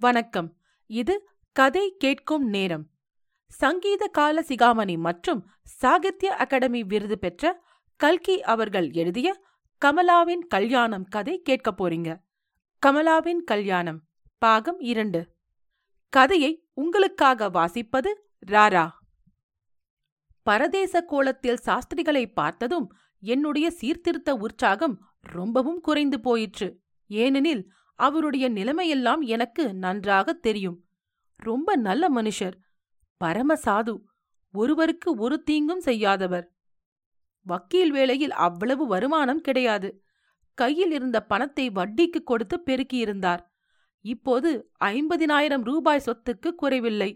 வணக்கம். இது கதை கேட்கும் நேரம். சங்கீத கால சிகாமணி மற்றும் சாகித்ய அகாடமி விருது பெற்ற கல்கி அவர்கள் எழுதிய கமலாவின் கல்யாணம் கதை கேட்கப் போறீங்க. கமலாவின் கல்யாணம் பாகம் இரண்டு. கதையை உங்களுக்காக வாசிப்பது ராரா. பரதேச கோலத்தில் சாஸ்திரிகளை பார்த்ததும் என்னுடைய சீர்திருத்த உற்சாகம் ரொம்பவும் குறைந்து போயிற்று. ஏனெனில் அவருடைய நிலைமையெல்லாம் எனக்கு நன்றாக தெரியும். ரொம்ப நல்ல மனுஷர். பரம சாது. ஒருவருக்கு ஒரு தீங்கும் செய்யாதவர். வக்கீல் வேளையில் அவ்வளவு வருமானம் கிடையாது. கையில் இருந்த பணத்தை வட்டிக்கு கொடுத்து பெருக்கியிருந்தார். இப்போது ஐம்பதினாயிரம் ரூபாய் சொத்துக்கு குறைவில்லை.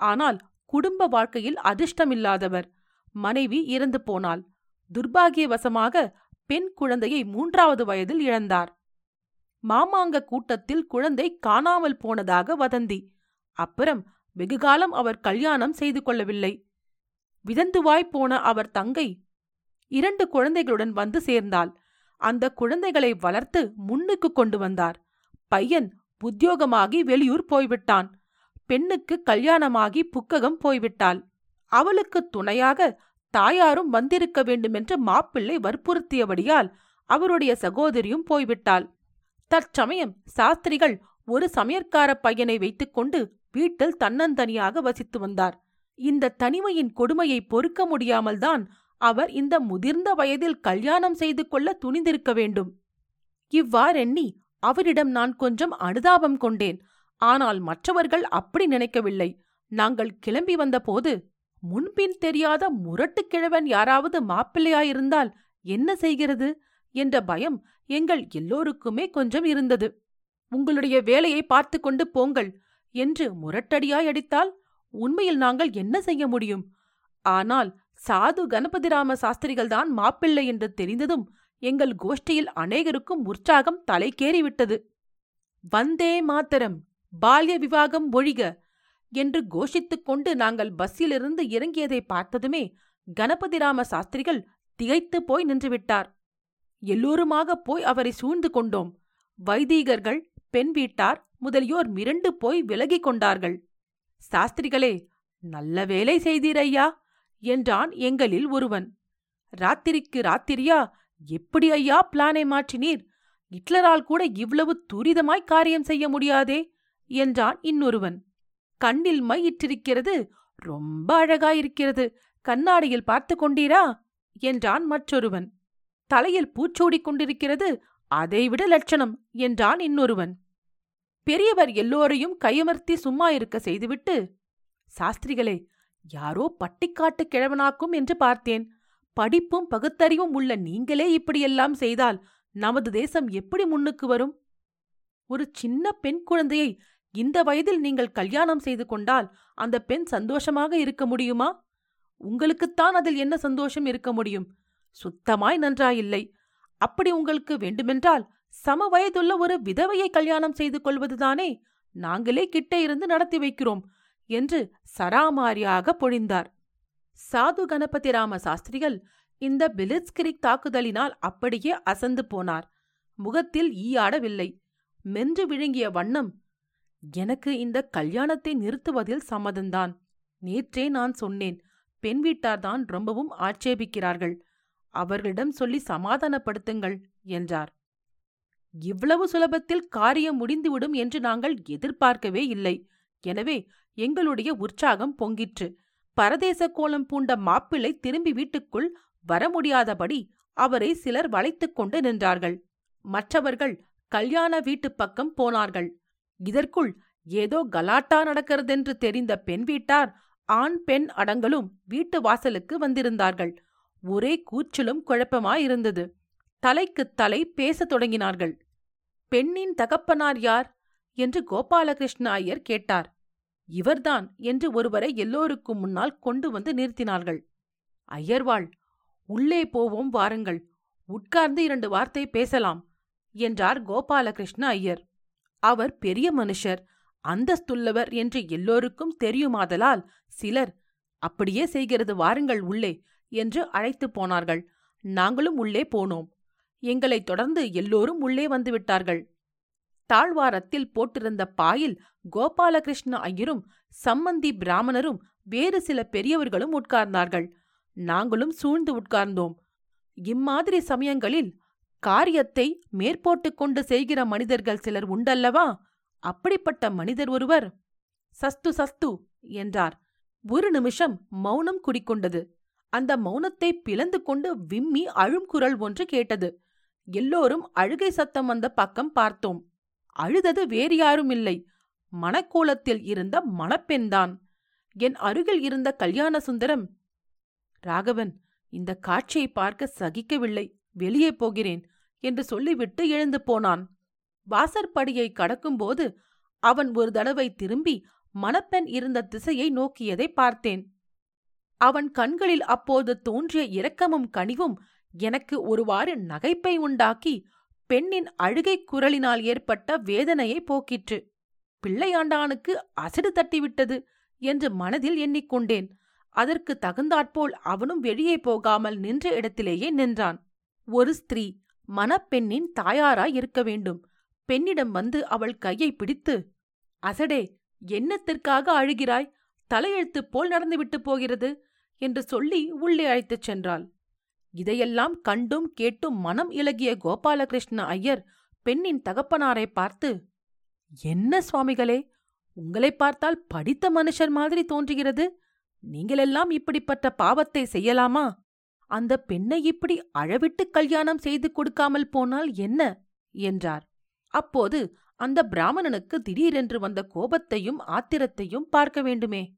ஆனால் குடும்ப வாழ்க்கையில் அதிர்ஷ்டமில்லாதவர். மனைவி இறந்து போனாள். துர்பாகியவசமாக பெண் குழந்தையை மூன்றாவது வயதில் இழந்தார். மாமாங்க கூட்டத்தில் குழந்தை காணாமல் போனதாக வதந்தி. அப்புறம் வெகுகாலம் அவர் கல்யாணம் செய்து கொள்ளவில்லை. விதந்துவாய் போன அவர் தங்கை இரண்டு குழந்தைகளுடன் வந்து சேர்ந்தாள். அந்த குழந்தைகளை வளர்த்து முன்னுக்கு கொண்டு வந்தார். பையன் உத்தியோகமாகி வெளியூர் போய்விட்டான். பெண்ணுக்கு கல்யாணமாகி புக்ககம் போய்விட்டாள். அவளுக்கு துணையாக தாயாரும் வந்திருக்க வேண்டுமென்று மாப்பிள்ளை வற்புறுத்தியபடியால் அவருடைய சகோதரியும் போய்விட்டாள். தற்சமயம் சாஸ்திரிகள் ஒரு சமையற்கார பையனை வைத்துக்கொண்டு வீட்டில் தன்னந்தனியாக வசித்து வந்தார். இந்த தனிமையின் கொடுமையை பொறுக்க முடியாமல்தான் அவர் இந்த முதிர்ந்த வயதில் கல்யாணம் செய்து கொள்ள துணிந்திருக்க வேண்டும். இவ்வாறெண்ணி அவரிடம் நான் கொஞ்சம் அனுதாபம் கொண்டேன். ஆனால் மற்றவர்கள் அப்படி நினைக்கவில்லை. நாங்கள் கிளம்பி வந்தபோது முன்பின் தெரியாத முரட்டுக் கிழவன் யாராவது மாப்பிள்ளையாயிருந்தால் என்ன செய்கிறது? என்ற பயம் எங்கள் எல்லோருக்குமே கொஞ்சம் இருந்தது. உங்களுடைய வேலையை பார்த்து கொண்டு போங்கள் என்று முரட்டடியாய் அடித்தால் உண்மையில் நாங்கள் என்ன செய்ய முடியும்? ஆனால் சாது கணபதிராம சாஸ்திரிகள்தான் மாப்பிள்ளை என்று தெரிந்ததும் எங்கள் கோஷ்டியில் அநேகருக்கும் உற்சாகம் தலைக்கேறிவிட்டது வந்தே மாத்தரம் பால்ய விவாகம் ஒழிக என்று கோஷித்துக் கொண்டு நாங்கள் பஸ்ஸிலிருந்து இறங்கியதை பார்த்ததுமே கணபதிராம சாஸ்திரிகள் திகைத்து போய் நின்றுவிட்டார். எல்லோருமாக போய் அவரை சூழ்ந்து கொண்டோம். வைதீகர்கள் பெண் வீட்டார் முதலியோர் மிரண்டு போய் விலகிக் கொண்டார்கள். சாஸ்திரிகளே நல்ல வேலை செய்தீரையா என்றான் எங்களில் ஒருவன். ராத்திரிக்கு ராத்திரியா எப்படி ஐயா பிளானை மாற்றினீர்? ஹிட்லரால் கூட இவ்வளவு துரிதமாய் காரியம் செய்ய முடியாதே என்றான் இன்னொருவன். கண்ணில் மை இற்றிருக்கிறது ரொம்ப அழகாயிருக்கிறது. கண்ணாடியில் பார்த்து கொண்டீரா? என்றான் மற்றொருவன். தலையில் பூச்சூடிக் கொண்டிருக்கிறது அதைவிட லட்சணம் என்றான் இன்னொருவன். பெரியவர் எல்லோரையும் கையமர்த்தி சும்மா இருக்க செய்துவிட்டு சாஸ்திரிகளே யாரோ பட்டிக்காட்டு கிழவனாக்கும் என்று பார்த்தேன். படிப்பும் பகுத்தறிவும் உள்ள நீங்களே இப்படியெல்லாம் செய்தால் நமது தேசம் எப்படி முன்னுக்கு வரும்? ஒரு சின்ன பெண் குழந்தையை இந்த வயதில் நீங்கள் கல்யாணம் செய்து கொண்டால் அந்த பெண் சந்தோஷமாக இருக்க முடியுமா? உங்களுக்குத்தான் அதில் என்ன சந்தோஷம் இருக்க முடியும்? சுத்தமாய் நன்றாயில்லை. அப்படி உங்களுக்கு வேண்டுமென்றால் சம வயதுள்ள ஒரு விதவையை கல்யாணம் செய்து கொள்வதுதானே நாங்களே கிட்டே இருந்து நடத்தி வைக்கிறோம் என்று சராமாரியாக பொழிந்தார். சாது கணபதி ராம சாஸ்திரிகள் இந்த பிலிட்ஸ்கிரிக் தாக்குதலினால் அப்படியே அசந்து போனார். முகத்தில் ஈயாடவில்லை. மென்று விழுங்கிய வண்ணம் எனக்கு இந்த கல்யாணத்தை நிறுத்துவதில் சம்மதந்தான் நேற்றே நான் சொன்னேன். பெண் வீட்டார்தான் ரொம்பவும் ஆட்சேபிக்கிறார்கள். அவர்களிடம் சொல்லி சமாதானப்படுத்துங்கள் என்றார். இவ்வளவு சுலபத்தில் காரியம் முடிந்துவிடும் என்று நாங்கள் எதிர்பார்க்கவே இல்லை. எனவே எங்களுடைய உற்சாகம் பொங்கிற்று. பரதேச கோலம் பூண்ட மாப்பிள்ளை திரும்பி வீட்டுக்குள் வர முடியாதபடி அவரை சிலர் வளைத்துக் கொண்டு நின்றார்கள். மற்றவர்கள் கல்யாண வீட்டுப் பக்கம் போனார்கள். இதற்குள் ஏதோ கலாட்டா நடக்கிறதென்று தெரிந்த பெண் வீட்டார் ஆண் பெண் அடங்கலும் வீட்டு வாசலுக்கு வந்திருந்தார்கள். ஒரே கூச்சலும் குழப்பமாயிருந்தது. தலைக்குத் தலை பேசத் தொடங்கினார்கள். பெண்ணின் தகப்பனார் யார்? என்று கோபாலகிருஷ்ண ஐயர் கேட்டார். இவர்தான் என்று ஒருவரை எல்லோருக்கும் முன்னால் கொண்டு வந்து நிறுத்தினார்கள். ஐயர்வாள் உள்ளே போவோம் வாருங்கள். உட்கார்ந்து இரண்டு வார்த்தை பேசலாம் என்றார் கோபாலகிருஷ்ண ஐயர். அவர் பெரிய மனுஷர் அந்தஸ்துள்ளவர் என்று எல்லோருக்கும் தெரியுமாதலால் சிலர் அப்படியே செய்கிறது வாருங்கள் உள்ளே. என்று அழைத்துப் போனார்கள். நாங்களும் உள்ளே போனோம். எங்களைத் தொடர்ந்து எல்லோரும் உள்ளே வந்துவிட்டார்கள் தாழ்வாரத்தில் போட்டிருந்த பாயில் கோபாலகிருஷ்ண ஐயரும் சம்மந்தி பிராமணரும் வேறு சில பெரியவர்களும் உட்கார்ந்தார்கள். நாங்களும் சூழ்ந்து உட்கார்ந்தோம். இம்மாதிரி சமயங்களில் காரியத்தை மேற்போட்டுக் கொண்டு செய்கிற மனிதர்கள் சிலர் உண்டல்லவா? அப்படிப்பட்ட மனிதர் ஒருவர் சஸ்து சஸ்து என்றார். ஒரு நிமிஷம் மௌனம் குடிக்கொண்டது. அந்த மௌனத்தை பிளந்து கொண்டு விம்மி அழும் குரல் ஒன்று கேட்டது. எல்லோரும் அழுகை சத்தம் வந்த பக்கம் பார்த்தோம். அழுதது வேறு யாரும் இல்லை மணக்கோலத்தில் இருந்த மணப்பெண்தான். என் அருகில் இருந்த கல்யாண சுந்தரம். ராகவன் இந்த காட்சியை பார்க்க சகிக்கவில்லை. வெளியே போகிறேன் என்று சொல்லிவிட்டு எழுந்து போனான். வாசற்படியை கடக்கும்போது அவன் ஒரு தடவை திரும்பி மணப்பெண் இருந்த திசையை நோக்கியதை பார்த்தேன். அவன் கண்களில் அப்போது தோன்றிய இரக்கமும் கனிவும் எனக்கு ஒருவாறு நகைப்பை உண்டாக்கி பெண்ணின் அழுகை குரலினால் ஏற்பட்ட வேதனையை போக்கிற்று. பிள்ளையாண்டானுக்கு அசடு தட்டிவிட்டது என்று மனதில் எண்ணிக்கொண்டேன். அதற்கு தகுந்தாற்போல் அவனும் வெளியே போகாமல் நின்ற இடத்திலேயே நின்றான். ஒரு ஸ்திரீ மணப்பெண்ணின் தாயாராய் இருக்க வேண்டும். பெண்ணிடம் வந்து அவள் கையை பிடித்து அசடே என்னத்திற்காக அழுகிறாய்? தலையெழுத்து போல் நடந்துவிட்டு போகிறது என்று சொல்லி உள்ளே அழைத்துச் சென்றாள். இதையெல்லாம் கண்டும் கேட்டும் மனம் இலகிய கோபாலகிருஷ்ண ஐயர் பெண்ணின் தகப்பனாரை பார்த்து என்ன சுவாமிகளே உங்களை பார்த்தால் படித்த மனுஷர் மாதிரி தோன்றுகிறது. நீங்களெல்லாம் இப்படிப்பட்ட பாவத்தை செய்யலாமா? அந்த பெண்ணை இப்படி அழவிட்டு கல்யாணம் செய்து கொடுக்காமல் போனால் என்ன? என்றார். அப்போது அந்த பிராமணனுக்கு திடீரென்று வந்த கோபத்தையும் ஆத்திரத்தையும் பார்க்க வேண்டுமே.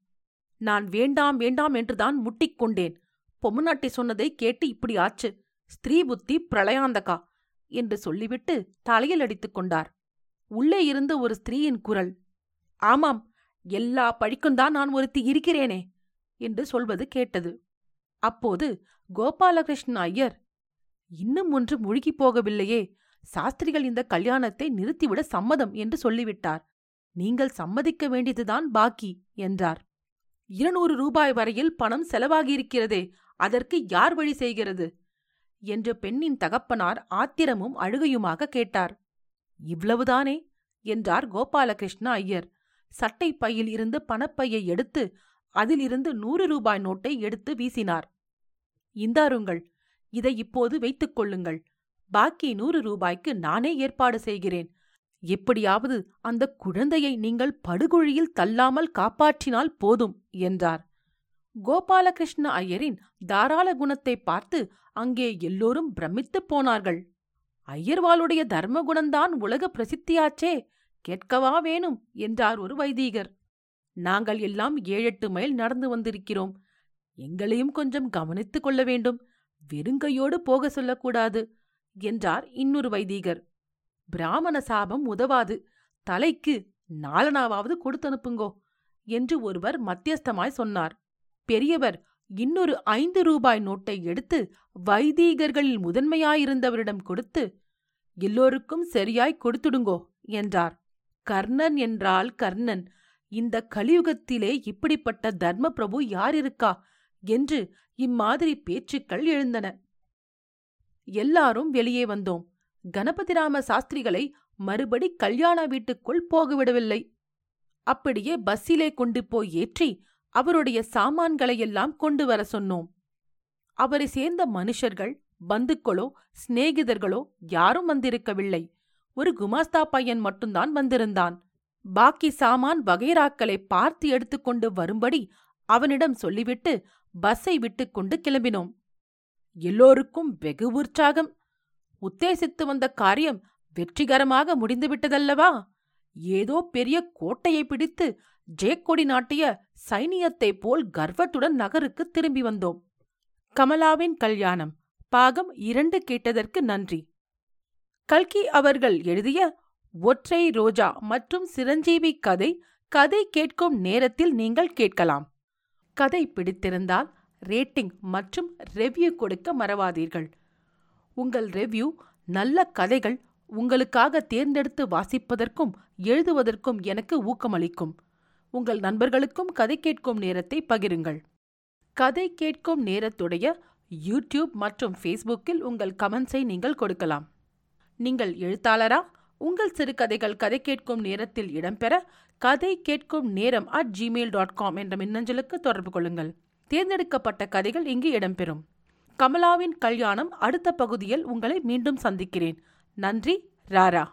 நான் வேண்டாம் வேண்டாம் என்றுதான் முட்டிக்கொண்டேன் பொம்முநாட்டி சொன்னதை கேட்டு இப்படி ஆச்சு. ஸ்திரீ புத்தி பிரளயாந்தகா என்று சொல்லிவிட்டு தலையில் அடித்துக் கொண்டார். உள்ளே இருந்து ஒரு ஸ்திரீயின் குரல் ஆமாம் எல்லா பழிக்கும்தான் நான் ஒருத்தி இருக்கிறேனே என்று சொல்வது கேட்டது. அப்போது கோபாலகிருஷ்ண ஐயர் இன்னும் ஒன்று முழுகிப் போகவில்லையே. சாஸ்திரிகள் இந்த கல்யாணத்தை நிறுத்திவிட சம்மதம் என்று சொல்லிவிட்டார். நீங்கள் சம்மதிக்க வேண்டியதுதான் பாக்கி என்றார். இருநூறு ரூபாய் வரையில் பணம் செலவாகியிருக்கிறதே அதற்கு யார் வழி செய்கிறது? என்று பெண்ணின் தகப்பனார் ஆத்திரமும் அழுகையுமாக கேட்டார். இவ்வளவுதானே? என்றார் கோபாலகிருஷ்ண ஐயர். சட்டை பையில் இருந்து பணப்பையை எடுத்து அதிலிருந்து நூறு ரூபாய் நோட்டை எடுத்து வீசினார். இந்தாருங்கள் இதை இப்போது வைத்துக் கொள்ளுங்கள். பாக்கி நூறு ரூபாய்க்கு நானே ஏற்பாடு செய்கிறேன். எப்படியாவது அந்த குழந்தையை நீங்கள் படுகுழியில் தள்ளாமல் காப்பாற்றினால் போதும் என்றார். கோபாலகிருஷ்ண ஐயரின் தாராள குணத்தை பார்த்து அங்கே எல்லோரும் பிரமித்துப் போனார்கள். ஐயர்வாளுடைய தர்ம குணந்தான் உலக பிரசித்தியாச்சே கேட்கவா வேணும் என்றார் ஒரு வைதீகர். நாங்கள் எல்லாம் ஏழெட்டு மைல் நடந்து வந்திருக்கிறோம். எங்களையும் கொஞ்சம் கவனித்துக் கொள்ள வேண்டும். வெறுங்கையோடு போக சொல்லக்கூடாது என்றார் இன்னொரு வைதீகர். பிராமண சாபம் உதவாது. தலைக்கு நாலனாவாவது கொடுத்தனுப்புங்கோ என்று ஒருவர் மத்தியஸ்தமாய் சொன்னார். பெரியவர் இன்னொரு ஐந்து ரூபாய் நோட்டை எடுத்து வைதீகர்களில் முதன்மையாயிருந்தவரிடம் கொடுத்து எல்லோருக்கும் சரியாய் கொடுத்துடுங்கோ என்றார். கர்ணன் என்றால் கர்ணன் இந்த கலியுகத்திலே இப்படிப்பட்ட தர்ம பிரபு யார் இருக்கா என்று இம்மாதிரி பேச்சுக்கள் எழுந்தன. எல்லாரும் வெளியே வந்தோம். கணபதிராம சாஸ்திரிகளை மறுபடி கல்யாண வீட்டுக்குள் போகவிடவில்லை. அப்படியே பஸ்ஸிலே கொண்டு போய் ஏற்றி அவருடைய சாமான்களையெல்லாம் கொண்டு வர சொன்னோம். அவரை சேர்ந்த மனுஷர்கள் பந்துக்களோ சிநேகிதர்களோ யாரும் வந்திருக்கவில்லை. ஒரு குமாஸ்தா பையன் மட்டும்தான் வந்திருந்தான். பாக்கி சாமான் வகைராக்களை பார்த்து எடுத்துக்கொண்டு வரும்படி அவனிடம் சொல்லிவிட்டு பஸ்ஸை விட்டுக்கொண்டு கிளம்பினோம். எல்லோருக்கும் வெகு உற்சாகம். உத்தேசித்து வந்த காரியம் வெற்றிகரமாக முடிந்துவிட்டதல்லவா? ஏதோ பெரிய கோட்டையை பிடித்து ஜேக்கொடி நாட்டிய சைனியத்தைப் போல் கர்வத்துடன் நகருக்கு திரும்பி வந்தோம். கமலாவின் கல்யாணம். பாகம் இரண்டு கேட்டதற்கு நன்றி. கல்கி அவர்கள் எழுதிய ஒற்றை ரோஜா மற்றும் சிரஞ்சீவி கதை கதை கேட்கும் நேரத்தில் நீங்கள் கேட்கலாம். கதை பிடித்திருந்தால் ரேட்டிங் மற்றும் ரெவ்யூ கொடுக்க மறவாதீர்கள். உங்கள் ரெவ்யூ நல்ல கதைகள் உங்களுக்காக தேர்ந்தெடுத்து வாசிப்பதற்கும் எழுதுவதற்கும் எனக்கு ஊக்கமளிக்கும். உங்கள் நண்பர்களுக்கும் கதை கேட்கும் நேரத்தை பகிருங்கள். கதை கேட்கும் நேரத்துடைய யூடியூப் மற்றும் ஃபேஸ்புக்கில் உங்கள் கமெண்ட்ஸை நீங்கள் கொடுக்கலாம். நீங்கள் எழுத்தாளரா? உங்கள் சிறுகதைகள் கதை கேட்கும் நேரத்தில் இடம்பெற கதை கேட்கும் நேரம் அட் ஜிமெயில் டாட் காம் என்ற மின்னஞ்சலுக்கு தொடர்பு கொள்ளுங்கள். தேர்ந்தெடுக்கப்பட்ட கதைகள் இங்கு இடம்பெறும். கமலாவின் கல்யாணம் அடுத்த பகுதியில் உங்களை மீண்டும் சந்திக்கிறேன். நன்றி ராரா.